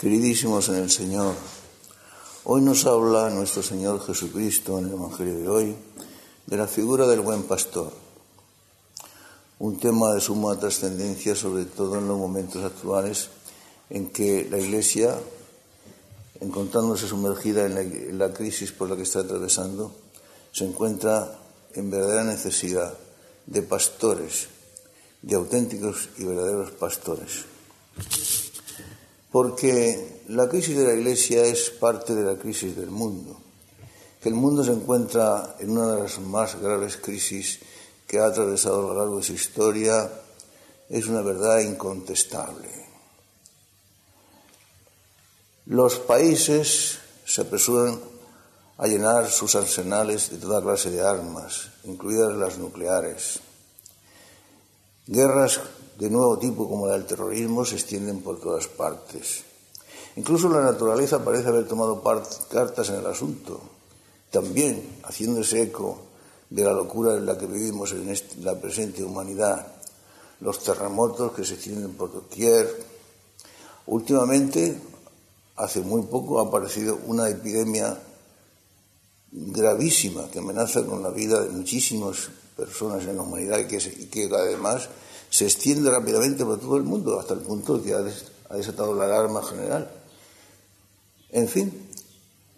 Queridísimos en el Señor, hoy nos habla nuestro Señor Jesucristo en el Evangelio de hoy de la figura del buen pastor, un tema de suma trascendencia sobre todo en los momentos actuales en que la Iglesia, encontrándose sumergida en la, crisis por la que está atravesando, se encuentra en verdadera necesidad de pastores, de auténticos y verdaderos pastores porque la crisis de la Iglesia es parte de la crisis del mundo, que el mundo se encuentra en una de las más graves crisis que ha atravesado a lo largo de su historia, es una verdad incontestable. Los países se apresuran a llenar sus arsenales de toda clase de armas, incluidas las nucleares. Guerras de nuevo tipo como la del terrorismo se extienden por todas partes. Incluso la naturaleza parece haber tomado cartas en el asunto, también haciéndose eco de la locura en la que vivimos en la presente humanidad, los terremotos que se extienden por doquier. Últimamente, hace muy poco, ha aparecido una epidemia gravísima que amenaza con la vida de muchísimas personas en la humanidad y que, y que además se extiende rápidamente por todo el mundo hasta el punto de que ha desatado la alarma general. En fin,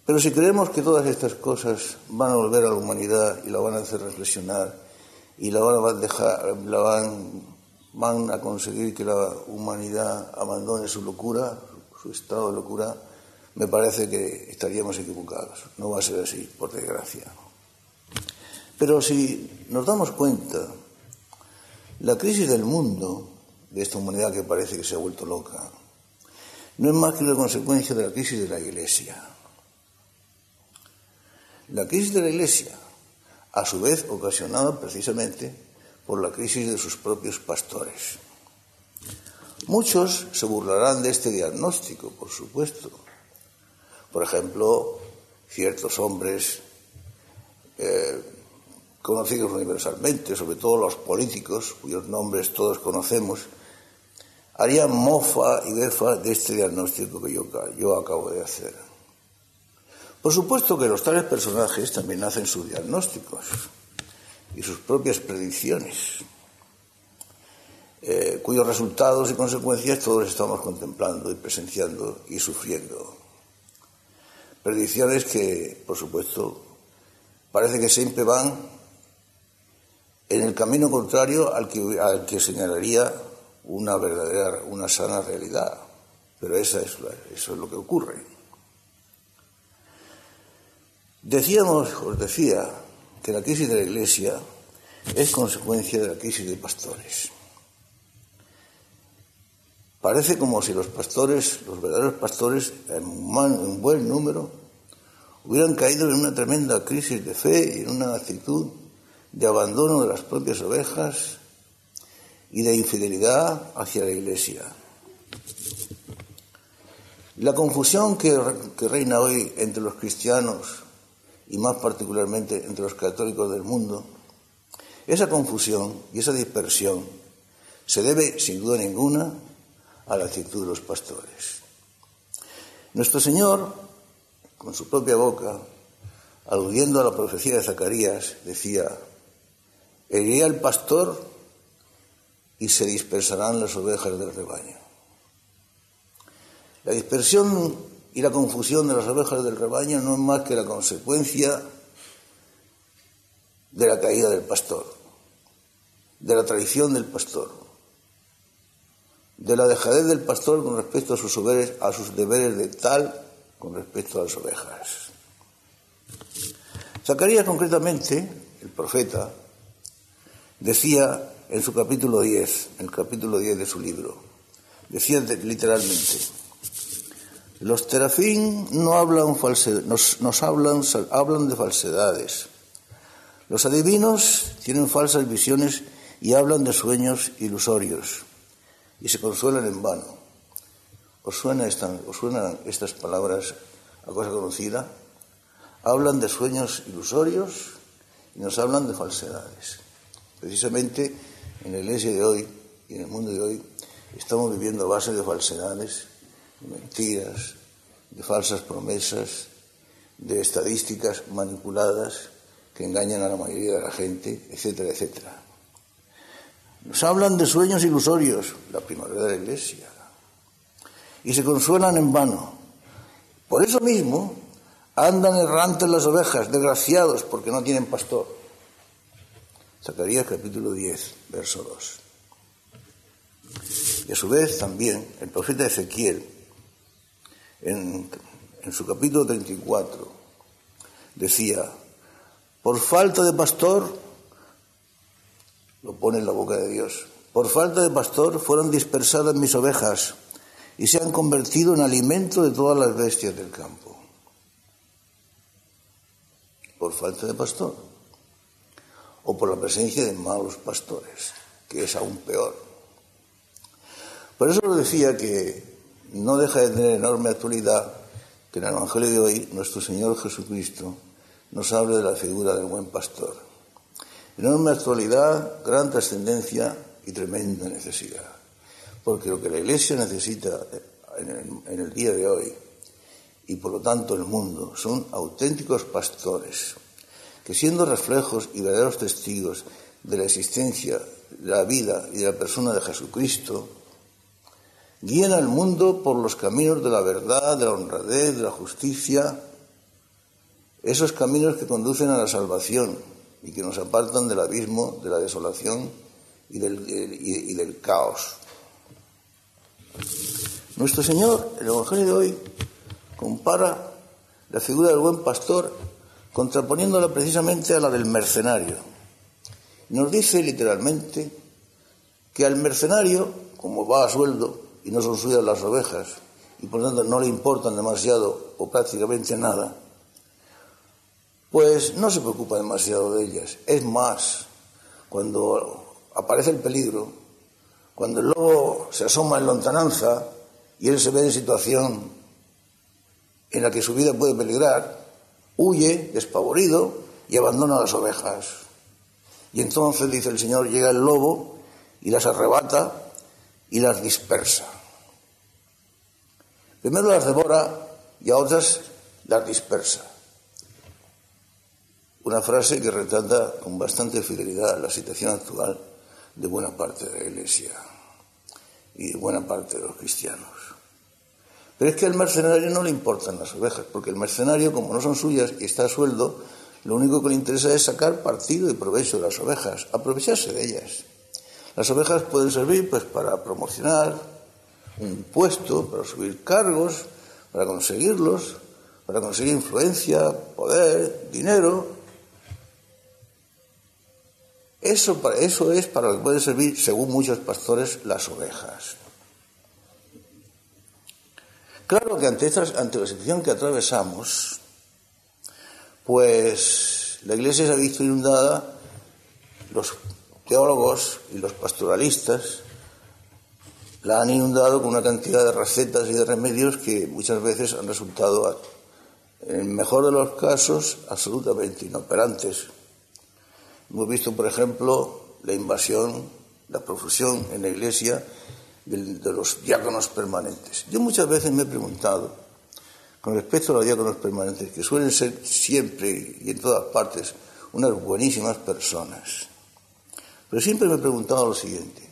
pero si creemos que todas estas cosas van a volver a la humanidad y la van a hacer reflexionar y la van a dejar, la van a conseguir que la humanidad abandone su locura, su estado de locura, me parece que estaríamos equivocados. No va a ser así, por desgracia. Pero si nos damos cuenta la crisis del mundo, de esta humanidad que parece que se ha vuelto loca, no es más que una consecuencia de la crisis de la Iglesia. La crisis de la Iglesia, a su vez ocasionada precisamente por la crisis de sus propios pastores. Muchos se burlarán de este diagnóstico, por supuesto. Por ejemplo, ciertos hombres eh, conocidos universalmente, sobre todo los políticos, cuyos nombres todos conocemos, harían mofa y befa de este diagnóstico que yo, acabo de hacer. Por supuesto que los tales personajes también hacen sus diagnósticos y sus propias predicciones, eh, cuyos resultados y consecuencias todos estamos contemplando y presenciando y sufriendo. Predicciones que, por supuesto, parece que siempre van en el camino contrario al que, al que señalaría una verdadera, una sana realidad. Pero esa es, eso es lo que ocurre. Decíamos, os decía, que la crisis de la Iglesia es consecuencia de la crisis de pastores. Parece como si los pastores, los verdaderos pastores, en, en buen número, hubieran caído en una tremenda crisis de fe y en una actitud de abandono de las propias ovejas y de infidelidad hacia la Iglesia. La confusión que, reina hoy entre los cristianos y más particularmente entre los católicos del mundo, esa confusión y esa dispersión se debe, sin duda ninguna, a la actitud de los pastores. Nuestro Señor, con su propia boca, aludiendo a la profecía de Zacarías, decía, Herirá el pastor y se dispersarán las ovejas del rebaño. La dispersión y la confusión de las ovejas del rebaño no es más que la consecuencia de la caída del pastor, de la traición del pastor, de la dejadez del pastor con respecto a sus, deberes, a sus deberes de tal con respecto a las ovejas. Zacarías concretamente, el profeta, Decía en su capítulo 10, en el capítulo 10 de su libro, decía literalmente, los terafín no hablan nos, nos hablan, hablan de falsedades. Los adivinos tienen falsas visiones y hablan de sueños ilusorios y se consuelan en vano. ¿Os, suena ¿Os suenan estas palabras a cosa conocida? Hablan de sueños ilusorios y nos hablan de falsedades. Precisamente en la iglesia de hoy y en el mundo de hoy estamos viviendo a base de falsedades, de mentiras, de falsas promesas, de estadísticas manipuladas que engañan a la mayoría de la gente, etcétera, etcétera. Nos hablan de sueños ilusorios, la primavera de la iglesia, y se consuelan en vano. Por eso mismo andan errantes las ovejas, desgraciados, porque no tienen pastor. Zacarías capítulo 10, verso 2. Y a su vez también el profeta Ezequiel, en, en su capítulo 34, decía, por falta de pastor, lo pone en la boca de Dios, por falta de pastor fueron dispersadas mis ovejas y se han convertido en alimento de todas las bestias del campo. Por falta de pastor o por la presencia de malos pastores, que es aún peor. Por eso lo decía que no deja de tener enorme actualidad que en el Evangelio de hoy nuestro Señor Jesucristo nos hable de la figura del buen pastor. Enorme actualidad, gran trascendencia y tremenda necesidad. Porque lo que la Iglesia necesita en el, día de hoy y por lo tanto el mundo son auténticos pastores que siendo reflejos y verdaderos testigos de la existencia, de la vida y de la persona de Jesucristo, guían al mundo por los caminos de la verdad, de la honradez, de la justicia, esos caminos que conducen a la salvación y que nos apartan del abismo, de la desolación y del, y del caos. Nuestro Señor, el Evangelio de hoy, compara la figura del buen pastor contraponiéndola precisamente a la del mercenario. Nos dice literalmente que al mercenario, como va a sueldo y no son suyas las ovejas, y por lo tanto no le importan demasiado o prácticamente nada, pues no se preocupa demasiado de ellas. Es más, cuando aparece el peligro, cuando el lobo se asoma en lontananza y él se ve en situación en la que su vida puede peligrar, huye despavorido y abandona las ovejas. Y entonces, dice el Señor, llega el lobo y las arrebata y las dispersa. Primero las devora y a otras las dispersa. Una frase que retrata con bastante fidelidad la situación actual de buena parte de la Iglesia y de buena parte de los cristianos. Pero es que al mercenario no le importan las ovejas, porque el mercenario, como no son suyas y está a sueldo, lo único que le interesa es sacar partido y provecho de las ovejas, aprovecharse de ellas. Las ovejas pueden servir pues para promocionar un puesto, para subir cargos, para conseguirlos, para conseguir influencia, poder, dinero. Eso, eso es para lo que pueden servir, según muchos pastores, las ovejas. Claro que ante, ante la situación que atravesamos, pues la Iglesia se ha visto inundada, los teólogos y los pastoralistas la han inundado con una cantidad de recetas y de remedios que muchas veces han resultado, en el mejor de los casos, absolutamente inoperantes. Hemos visto, por ejemplo, la invasión, la profusión en la Iglesia de, los diáconos permanentes. Yo muchas veces me he preguntado, con respecto a los diáconos permanentes, que suelen ser siempre y en todas partes unas buenísimas personas, pero siempre me he preguntado lo siguiente.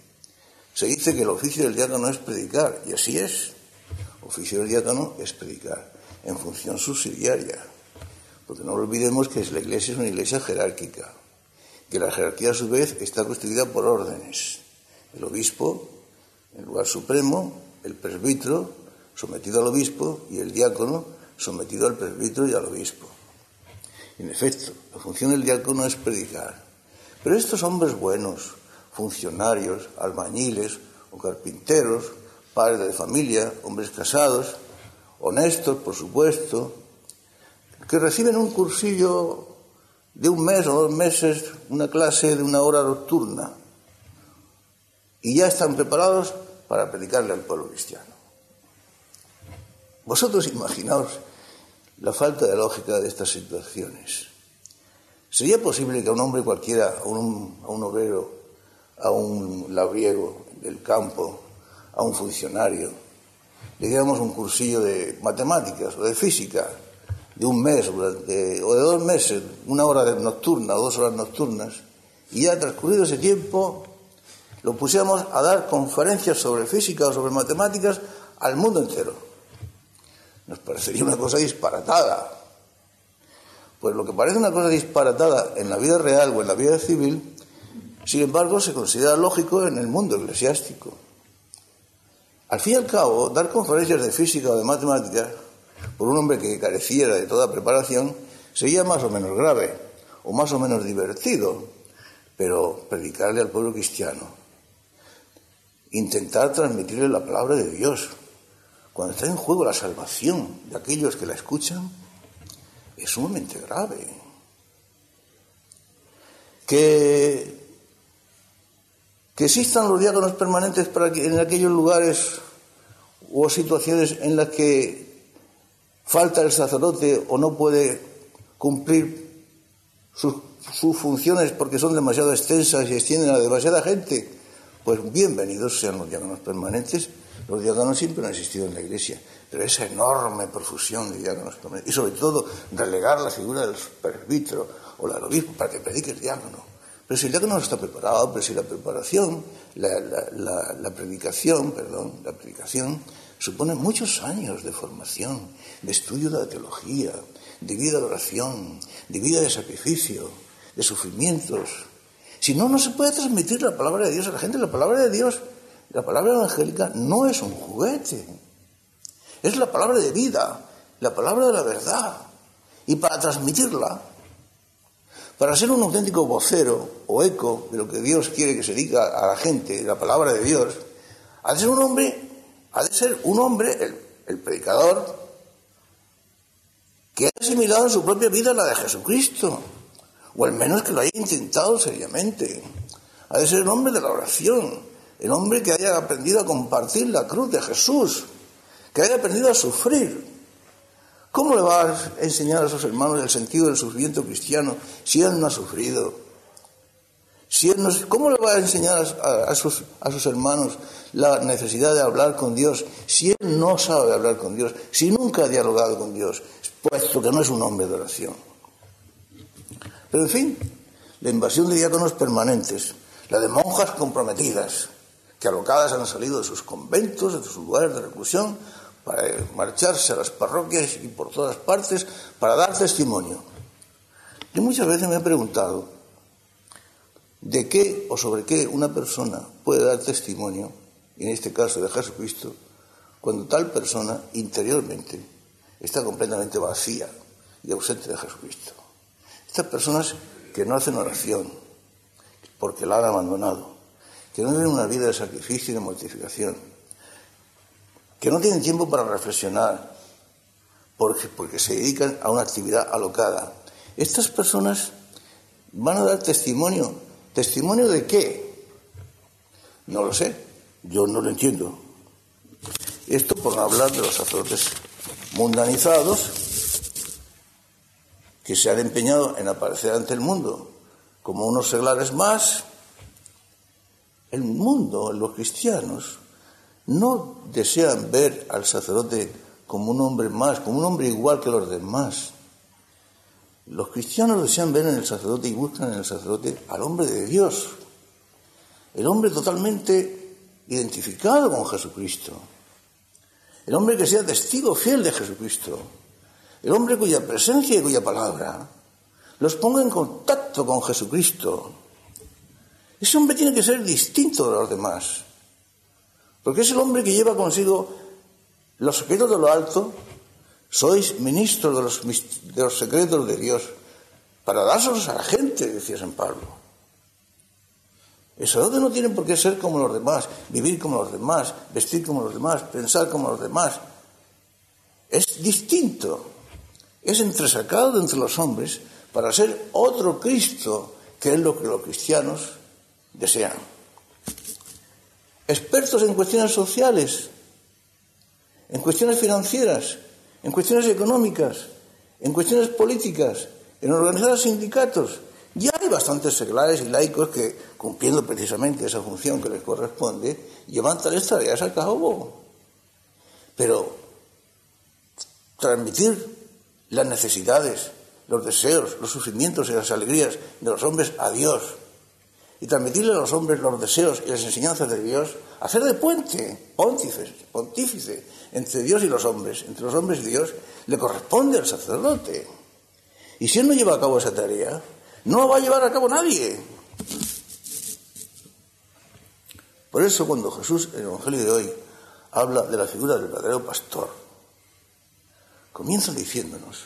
Se dice que el oficio del diácono es predicar, y así es. El oficio del diácono es predicar, en función subsidiaria. Porque no olvidemos que la iglesia es una iglesia jerárquica, que la jerarquía a su vez está constituida por órdenes. El obispo en lugar supremo, el presbítero sometido al obispo y el diácono sometido al presbítero y al obispo. En efecto, la función del diácono es predicar. Pero estos hombres buenos, funcionarios, albañiles o carpinteros, padres de familia, hombres casados, honestos, por supuesto, que reciben un cursillo de un mes o dos meses, una clase de una hora nocturna, y ya están preparados para predicarle al pueblo cristiano. Vosotros imaginaos la falta de lógica de estas situaciones. ¿Sería posible que a un hombre cualquiera, a un, obrero, a un labriego del campo, a un funcionario, le diéramos un cursillo de matemáticas o de física, de un mes o de dos meses, una hora nocturna o dos horas nocturnas, y ya transcurrido ese tiempo lo pusiéramos a dar conferencias sobre física o sobre matemáticas al mundo entero. Nos parecería una cosa disparatada. Pues lo que parece una cosa disparatada en la vida real o en la vida civil, sin embargo, se considera lógico en el mundo eclesiástico. Al fin y al cabo, dar conferencias de física o de matemáticas por un hombre que careciera de toda preparación sería más o menos grave o más o menos divertido, pero predicarle al pueblo cristiano, intentar transmitirle la palabra de Dios, cuando está en juego la salvación de aquellos que la escuchan, es sumamente grave. Que, que existan los diáconos permanentes para que, en aquellos lugares o situaciones en las que falta el sacerdote o no puede cumplir sus, sus funciones porque son demasiado extensas y extienden a demasiada gente, pues bienvenidos sean los diáconos permanentes. Los diáconos siempre han existido en la Iglesia, pero esa enorme profusión de diáconos y sobre todo relegar la figura del presbítero o del obispo para que predique el diácono. Pero si el diácono no está preparado, pero si la preparación, la, predicación, perdón, la predicación supone muchos años de formación, de estudio de la teología, de vida de oración, de vida de sacrificio, de sufrimientos. Si no, no se puede transmitir la palabra de Dios a la gente. La palabra de Dios, la palabra evangélica no es un juguete. Es la palabra de vida, la palabra de la verdad. Y para transmitirla, para ser un auténtico vocero o eco de lo que Dios quiere que se diga a la gente, la palabra de Dios, ha de ser un hombre, ha de ser un hombre, el, predicador, que ha asimilado en su propia vida la de Jesucristo, o al menos que lo haya intentado seriamente. Ha de ser un hombre de la oración, el hombre que haya aprendido a compartir la cruz de Jesús, que haya aprendido a sufrir. ¿Cómo le va a enseñar a sus hermanos el sentido del sufrimiento cristiano si él no ha sufrido? Si ¿Cómo le va a enseñar a, sus, a sus hermanos la necesidad de hablar con Dios si él no sabe hablar con Dios, si nunca ha dialogado con Dios, puesto que no es un hombre de oración? Pero en fin, la invasión de diáconos permanentes, la de monjas comprometidas, que alocadas han salido de sus conventos, de sus lugares de reclusión, para marcharse a las parroquias y por todas partes para dar testimonio. Yo muchas veces me he preguntado de qué o sobre qué una persona puede dar testimonio, en este caso de Jesucristo, cuando tal persona interiormente está completamente vacía y ausente de Jesucristo. Estas personas que no hacen oración porque la han abandonado, que no viven una vida de sacrificio y de mortificación, que no tienen tiempo para reflexionar, porque, porque se dedican a una actividad alocada. Estas personas van a dar testimonio. ¿Testimonio de qué? No lo sé, yo no lo entiendo. Esto por hablar de los sacerdotes mundanizados que se han empeñado en aparecer ante el mundo como unos seglares más. El mundo, los cristianos, no desean ver al sacerdote como un hombre más, como un hombre igual que los demás. Los cristianos desean ver en el sacerdote y buscan en el sacerdote al hombre de Dios, el hombre totalmente identificado con Jesucristo, el hombre que sea testigo fiel de Jesucristo, el hombre cuya presencia y cuya palabra los ponga en contacto con Jesucristo. Ese hombre tiene que ser distinto de los demás. Porque es el hombre que lleva consigo los secretos de lo alto. Sois ministros de los, secretos de Dios para dárselos a la gente, decía San Pablo. El sacerdote no tiene por qué ser como los demás, vivir como los demás, vestir como los demás, pensar como los demás. Es distinto. Es entresacado de entre los hombres para ser otro Cristo, que es lo que los cristianos desean expertos en cuestiones sociales, en cuestiones financieras, en cuestiones económicas, en cuestiones políticas, en organizar sindicatos. Ya hay bastantes seglares y laicos que, cumpliendo precisamente esa función que les corresponde, llevan tales tareas a cabo. Pero transmitir las necesidades, los deseos, los sufrimientos y las alegrías de los hombres a Dios y transmitirle a los hombres los deseos y las enseñanzas de Dios, hacer de puente, pontífice, pontífice entre Dios y los hombres, entre los hombres y Dios, le corresponde al sacerdote. Y si él no lleva a cabo esa tarea, no va a llevar a cabo nadie. Por eso cuando Jesús en el Evangelio de hoy habla de la figura del verdadero pastor, comienza diciéndonos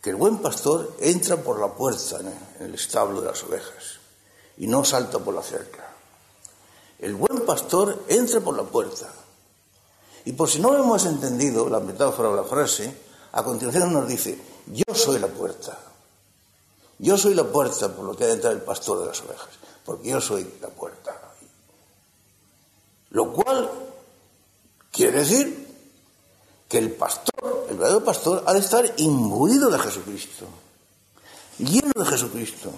que el buen pastor entra por la puerta en el establo de las ovejas y no salta por la cerca. El buen pastor entra por la puerta. Y por si no hemos entendido la metáfora o la frase, a continuación nos dice, yo soy la puerta. Yo soy la puerta por lo que ha de entrar el pastor de las ovejas, porque yo soy la puerta. Lo cual quiere decir que el pastor, el verdadero pastor, ha de estar imbuido de Jesucristo, lleno de Jesucristo.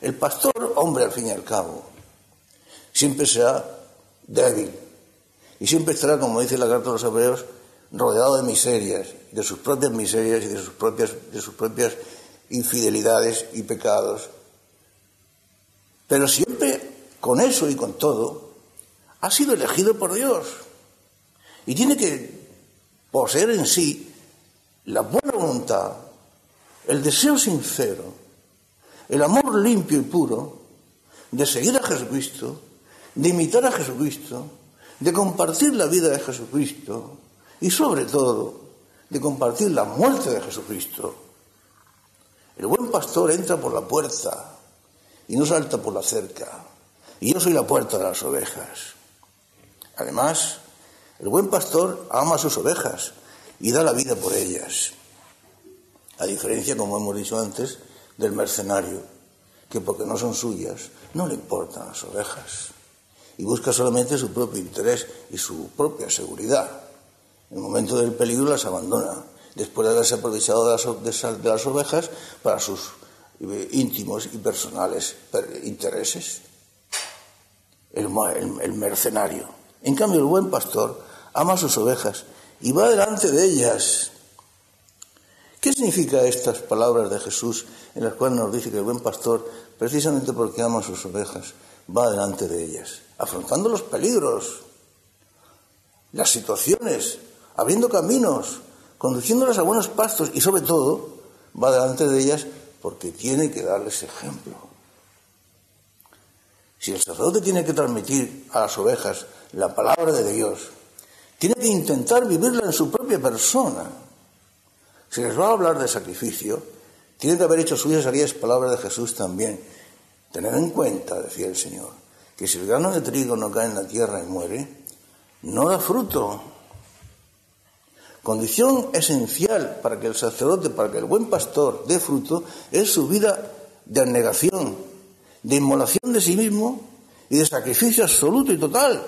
El pastor, hombre al fin y al cabo, siempre será débil y siempre estará, como dice la carta de los hebreos, rodeado de miserias, de sus propias miserias y de sus propias, de sus propias infidelidades y pecados. Pero siempre con eso y con todo, ha sido elegido por Dios y tiene que poseer en sí la buena voluntad, el deseo sincero, el amor limpio y puro de seguir a Jesucristo, de imitar a Jesucristo, de compartir la vida de Jesucristo y sobre todo de compartir la muerte de Jesucristo. El buen pastor entra por la puerta y no salta por la cerca. Y yo soy la puerta de las ovejas. Además, el buen pastor ama a sus ovejas y da la vida por ellas. A diferencia, como hemos dicho antes, del mercenario, que porque no son suyas, no le importan las ovejas y busca solamente su propio interés y su propia seguridad. En el momento del peligro las abandona, después de haberse aprovechado de las, ovejas para sus eh, íntimos y personales intereses. el mercenario. En cambio, el buen pastor ama a sus ovejas y va delante de ellas. ¿Qué significa estas palabras de Jesús en las cuales nos dice que el buen pastor, precisamente porque ama a sus ovejas, va delante de ellas, afrontando los peligros, las situaciones, abriendo caminos, conduciéndolas a buenos pastos y sobre todo va delante de ellas porque tiene que darles ejemplo. Si el sacerdote tiene que transmitir a las ovejas la palabra de Dios, tiene que intentar vivirla en su propia persona. Si les va a hablar de sacrificio, tiene que haber hecho suyas aquellas palabras de Jesús también. Tener en cuenta, decía el Señor, que si el grano de trigo no cae en la tierra y muere, no da fruto. Condición esencial para que el sacerdote, para que el buen pastor dé fruto, es su vida de abnegación, de inmolación de sí mismo y de sacrificio absoluto y total.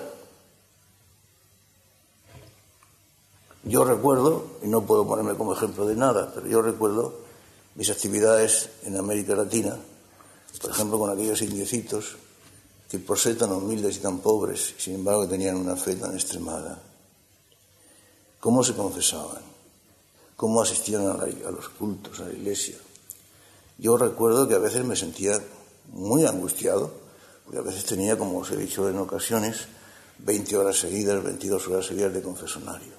Yo recuerdo, y no puedo ponerme como ejemplo de nada, pero yo recuerdo mis actividades en América Latina, por ejemplo con aquellos indiecitos que por ser tan humildes y tan pobres, sin embargo tenían una fe tan extremada. ¿Cómo se confesaban? ¿Cómo asistían a, a los cultos, a la iglesia? Yo recuerdo que a veces me sentía muy angustiado, porque a veces tenía, como os he dicho en ocasiones, 20 horas seguidas, 22 horas seguidas de confesonario,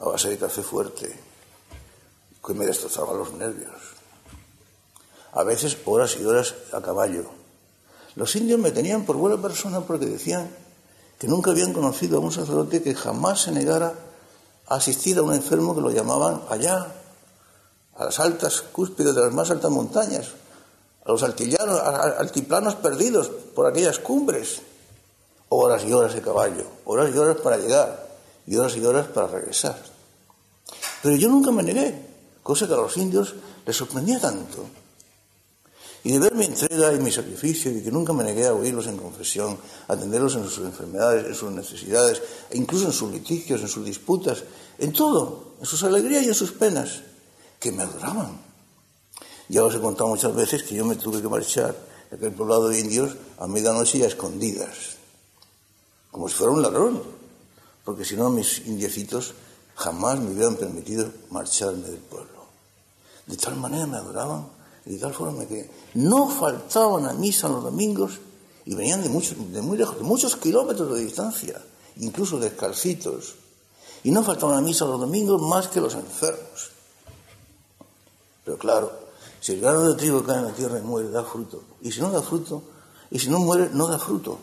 a base de café fuerte, que me destrozaba los nervios. A veces horas y horas a caballo. Los indios me tenían por buena persona porque decían que nunca habían conocido a un sacerdote que jamás se negara a asistir a un enfermo que lo llamaban allá, a las altas cúspides de las más altas montañas, a los altillanos, altiplanos perdidos por aquellas cumbres. Horas y horas de caballo, horas y horas para llegar y horas y horas para regresar. Pero yo nunca me negué, cosa que a los indios les sorprendía tanto. Y de ver mi entrega y mi sacrificio y que nunca me negué a oírlos en confesión, a atenderlos en sus enfermedades, en sus necesidades, e incluso en sus litigios, en sus disputas, en todo, en sus alegrías y en sus penas, que me adoraban ya os he contado muchas veces que yo me tuve que marchar de aquel poblado de indios a medianoche y a escondidas, como si fuera un ladrón, porque si no mis indiecitos jamás me hubieran permitido marcharme del pueblo. De tal manera me adoraban y de tal forma que no faltaban a misa los domingos y venían de, muchos, de muy lejos, de muchos kilómetros de distancia, incluso descalcitos. Y no faltaban a misa los domingos más que los enfermos. Pero claro, si el grano de trigo cae en la tierra y muere, da fruto. Y si no da fruto, y si no muere, no da fruto.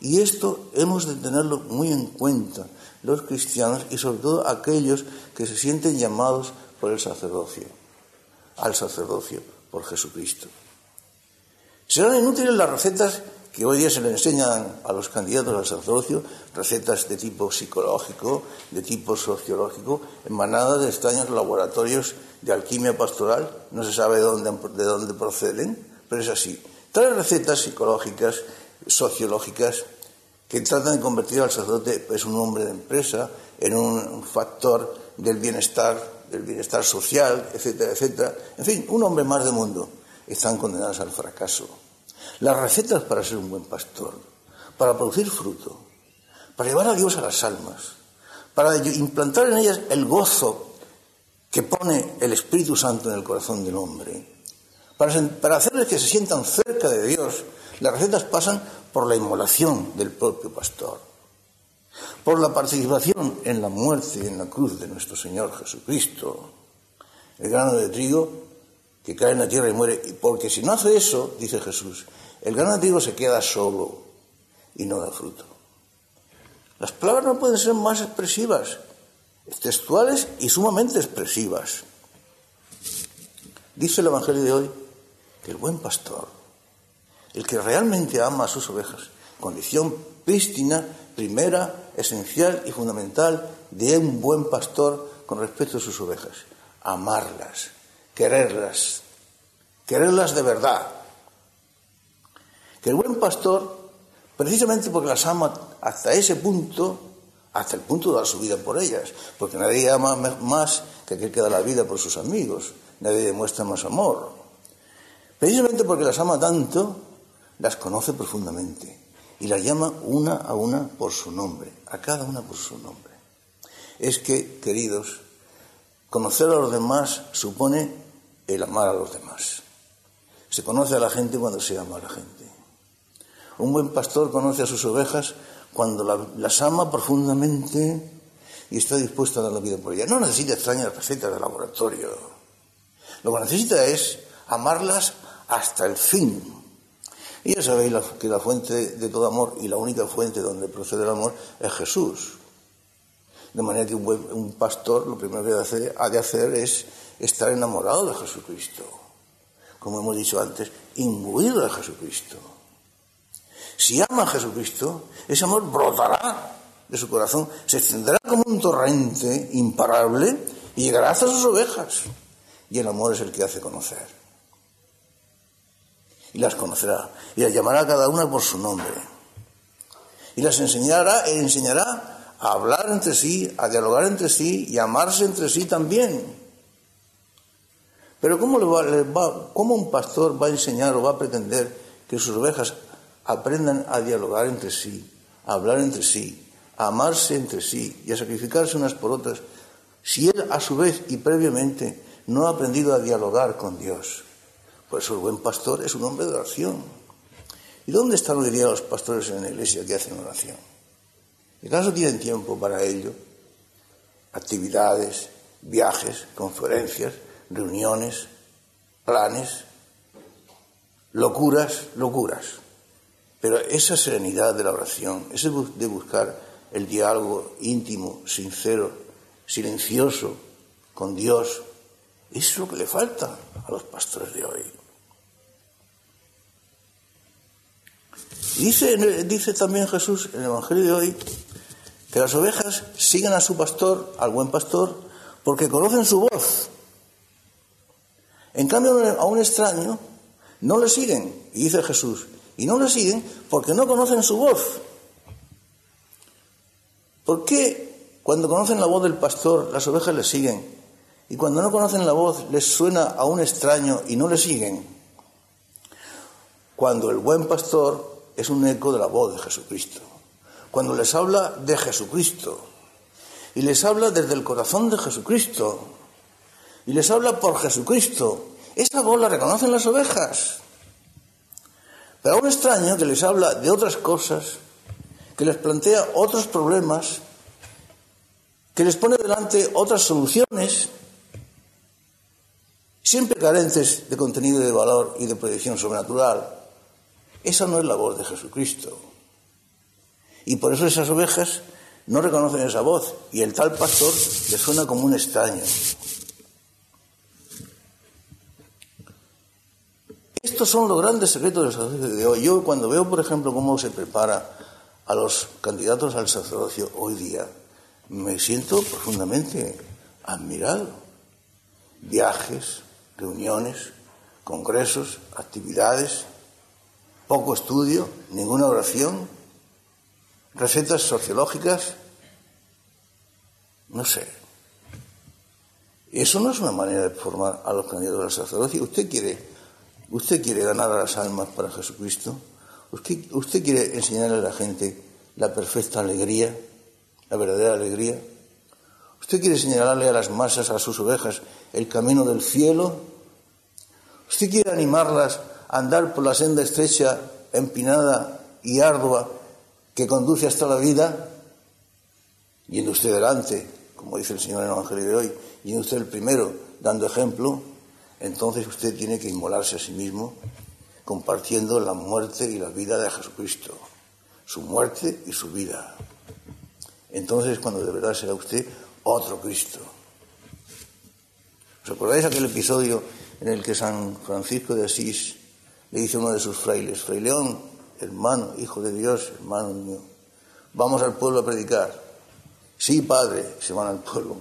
Y esto hemos de tenerlo muy en cuenta los cristianos y sobre todo aquellos que se sienten llamados por el sacerdocio, al sacerdocio por Jesucristo. Serán inútiles las recetas que hoy día se le enseñan a los candidatos al sacerdocio, recetas de tipo psicológico, de tipo sociológico, emanadas de extraños laboratorios de alquimia pastoral, no se sabe de dónde, de dónde proceden, pero es así. Tales recetas psicológicas sociológicas que tratan de convertir al sacerdote pues, un hombre de empresa, en un factor del bienestar, del bienestar social, etcétera, etcétera. En fin, un hombre más de mundo. Están condenados al fracaso. Las recetas para ser un buen pastor, para producir fruto, para llevar a Dios a las almas, para implantar en ellas el gozo que pone el Espíritu Santo en el corazón del hombre, para, hacerles que se sientan cerca de Dios las recetas pasan por la inmolación del propio pastor, por la participación en la muerte y en la cruz de nuestro Señor Jesucristo. El grano de trigo que cae en la tierra y muere, porque si no hace eso, dice Jesús, el grano de trigo se queda solo y no da fruto. Las palabras no pueden ser más expresivas, textuales y sumamente expresivas. Dice el Evangelio de hoy que el buen pastor el que realmente ama a sus ovejas, condición prístina, primera, esencial y fundamental de un buen pastor con respecto a sus ovejas. Amarlas, quererlas, quererlas de verdad. Que el buen pastor, precisamente porque las ama hasta ese punto, hasta el punto de dar su vida por ellas, porque nadie ama más que aquel que da la vida por sus amigos, nadie demuestra más amor. Precisamente porque las ama tanto, las conoce profundamente y las llama una a una por su nombre, a cada una por su nombre. Es que, queridos, conocer a los demás supone el amar a los demás. Se conoce a la gente cuando se ama a la gente. Un buen pastor conoce a sus ovejas cuando las ama profundamente y está dispuesto a dar la vida por ellas. No necesita extrañas recetas de laboratorio. Lo que necesita es amarlas hasta el fin, y ya sabéis que la fuente de todo amor y la única fuente donde procede el amor es Jesús. De manera que un, pastor lo primero que ha de hacer es estar enamorado de Jesucristo. Como hemos dicho antes, imbuido de Jesucristo. Si ama a Jesucristo, ese amor brotará de su corazón, se extenderá como un torrente imparable y llegará hasta sus ovejas. Y el amor es el que hace conocer y las conocerá y las llamará a cada una por su nombre y las enseñará e enseñará a hablar entre sí, a dialogar entre sí y a amarse entre sí también. Pero ¿cómo, le va, ¿cómo un pastor va a enseñar o va a pretender que sus ovejas aprendan a dialogar entre sí, a hablar entre sí, a amarse entre sí y a sacrificarse unas por otras, si él a su vez y previamente no ha aprendido a dialogar con Dios? Por eso el buen pastor es un hombre de oración. ¿Y dónde están hoy día los pastores en la iglesia que hacen oración? ¿Y acaso tienen tiempo para ello? Actividades, viajes, conferencias, reuniones, planes, locuras, locuras. Pero esa serenidad de la oración, ese de buscar el diálogo íntimo, sincero, silencioso con Dios, es lo que le falta a los pastores de hoy. Dice, dice también Jesús en el Evangelio de hoy que las ovejas siguen a su pastor, al buen pastor, porque conocen su voz. En cambio, a un extraño no le siguen, y dice Jesús, y no le siguen porque no conocen su voz. ¿Por qué cuando conocen la voz del pastor las ovejas le siguen? Y cuando no conocen la voz les suena a un extraño y no le siguen. Cuando el buen pastor es un eco de la voz de Jesucristo. Cuando les habla de Jesucristo. y les habla desde el corazón de Jesucristo. Y les habla por Jesucristo. Esa voz la reconocen las ovejas. Pero a un extraño que les habla de otras cosas, que les plantea otros problemas, que les pone delante otras soluciones, siempre carentes de contenido de valor y de proyección sobrenatural. Esa no es la voz de Jesucristo. Y por eso esas ovejas no reconocen esa voz y el tal pastor les suena como un extraño. Estos son los grandes secretos del sacerdocio de hoy. Yo cuando veo, por ejemplo, cómo se prepara a los candidatos al sacerdocio hoy día, me siento profundamente admirado. Viajes, reuniones, congresos, actividades, poco estudio, ninguna oración, recetas sociológicas, no sé. Eso no es una manera de formar a los candidatos al sacerdocio. Usted quiere, usted quiere ganar a las almas para Jesucristo. Usted, quiere enseñarle a la gente la perfecta alegría, la verdadera alegría. Usted quiere señalarle a las masas, a sus ovejas, el camino del cielo. Usted quiere animarlas a andar por la senda estrecha, empinada y ardua que conduce hasta la vida, yendo usted delante, como dice el Señor en el Evangelio de hoy, yendo usted el primero, dando ejemplo, entonces usted tiene que inmolarse a sí mismo, compartiendo la muerte y la vida de Jesucristo, su muerte y su vida. Entonces cuando de verdad será usted otro Cristo. ¿Os acordáis aquel episodio en el que San Francisco de Asís le dice a uno de sus frailes, Fray León, hermano, hijo de Dios, hermano mío, vamos al pueblo a predicar. Sí, padre, se van al pueblo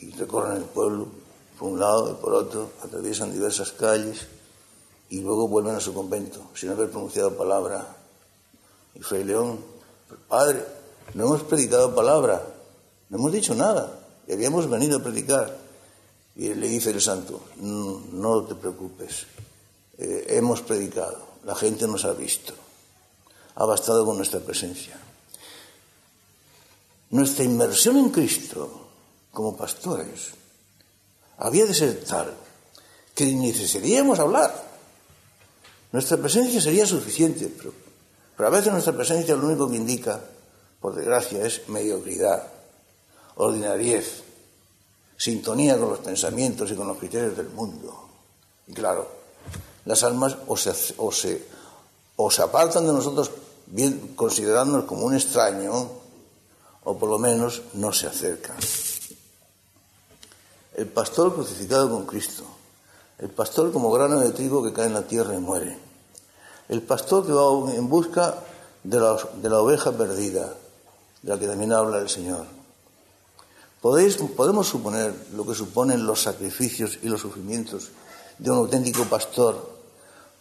y recorren el pueblo por un lado y por otro, atraviesan diversas calles y luego vuelven a su convento sin haber pronunciado palabra. Y Fray León, padre, no hemos predicado palabra, no hemos dicho nada y habíamos venido a predicar. Y le dice el santo, no, te preocupes, eh, hemos predicado la gente nos ha visto. Ha bastado con nuestra presencia. Nuestra inmersión en Cristo como pastores había de ser tal que necesitaríamos hablar. Nuestra presencia sería suficiente, pero, pero a veces nuestra presencia lo único que indica, por desgracia, es mediocridad, ordinariez, sintonía con los pensamientos y con los criterios del mundo. Y claro, las almas o se, se apartan de nosotros bien, considerándonos como un extraño, o por lo menos no se acercan. El pastor crucificado con Cristo, el pastor como grano de trigo que cae en la tierra y muere, el pastor que va en busca de la, de la oveja perdida, de la que también habla el Señor. ¿Podéis, podemos suponer lo que suponen los sacrificios y los sufrimientos de un auténtico pastor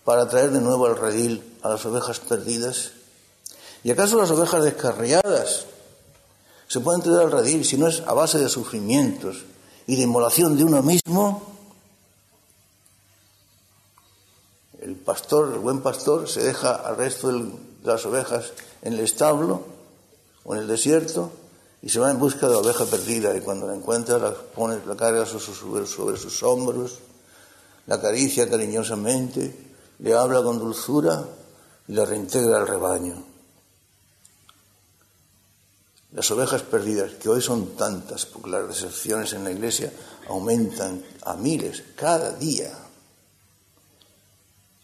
para traer de nuevo al redil a las ovejas perdidas? ¿Y acaso las ovejas descarriadas se pueden traer al redil si no es a base de sufrimientos y de inmolación de uno mismo? El pastor, el buen pastor, se deja al resto de las ovejas en el establo o en el desierto y se va en busca de la oveja perdida y cuando la encuentra la pone la carga sobre sus hombros, la acaricia cariñosamente le habla con dulzura y la reintegra al rebaño. Las ovejas perdidas, que hoy son tantas, porque las deserciones en la iglesia aumentan a miles cada día.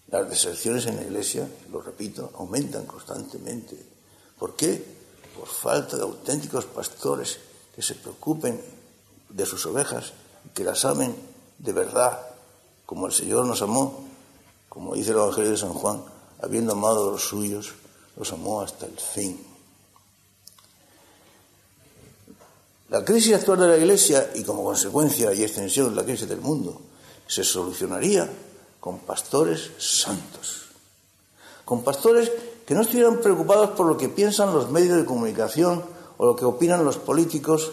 Las deserciones en la iglesia, lo repito, aumentan constantemente. ¿Por qué? Por falta de auténticos pastores que se preocupen de sus ovejas, que las amen de verdad, como el Señor nos amó como dice el Evangelio de San Juan, habiendo amado a los suyos, los amó hasta el fin. La crisis actual de la Iglesia y como consecuencia y extensión la crisis del mundo se solucionaría con pastores santos, con pastores que no estuvieran preocupados por lo que piensan los medios de comunicación o lo que opinan los políticos,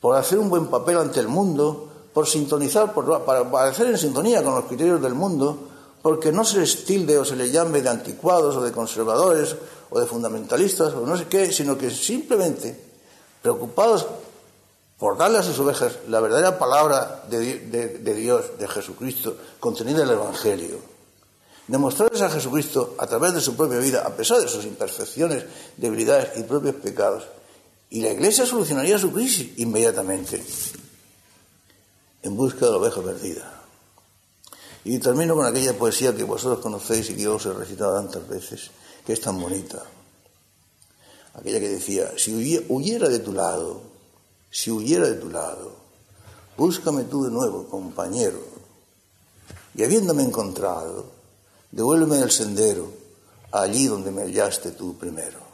por hacer un buen papel ante el mundo, por sintonizar, por, para, hacer en sintonía con los criterios del mundo, porque no se les tilde o se les llame de anticuados o de conservadores o de fundamentalistas o no sé qué, sino que simplemente preocupados por darle a sus ovejas la verdadera palabra de, Dios, de Jesucristo, contenida en el Evangelio. Demostrarles a Jesucristo a través de su propia vida, a pesar de sus imperfecciones, debilidades y propios pecados. Y la iglesia solucionaría su crisis inmediatamente, en busca de la oveja perdida. Y termino con aquella poesía que vosotros conocéis y que yo os he recitado tantas veces, que es tan bonita. Aquella que decía, si huyera de tu lado, si huyera de tu lado, búscame tú de nuevo, compañero, y habiéndome encontrado, devuélveme el sendero allí donde me hallaste tú primero.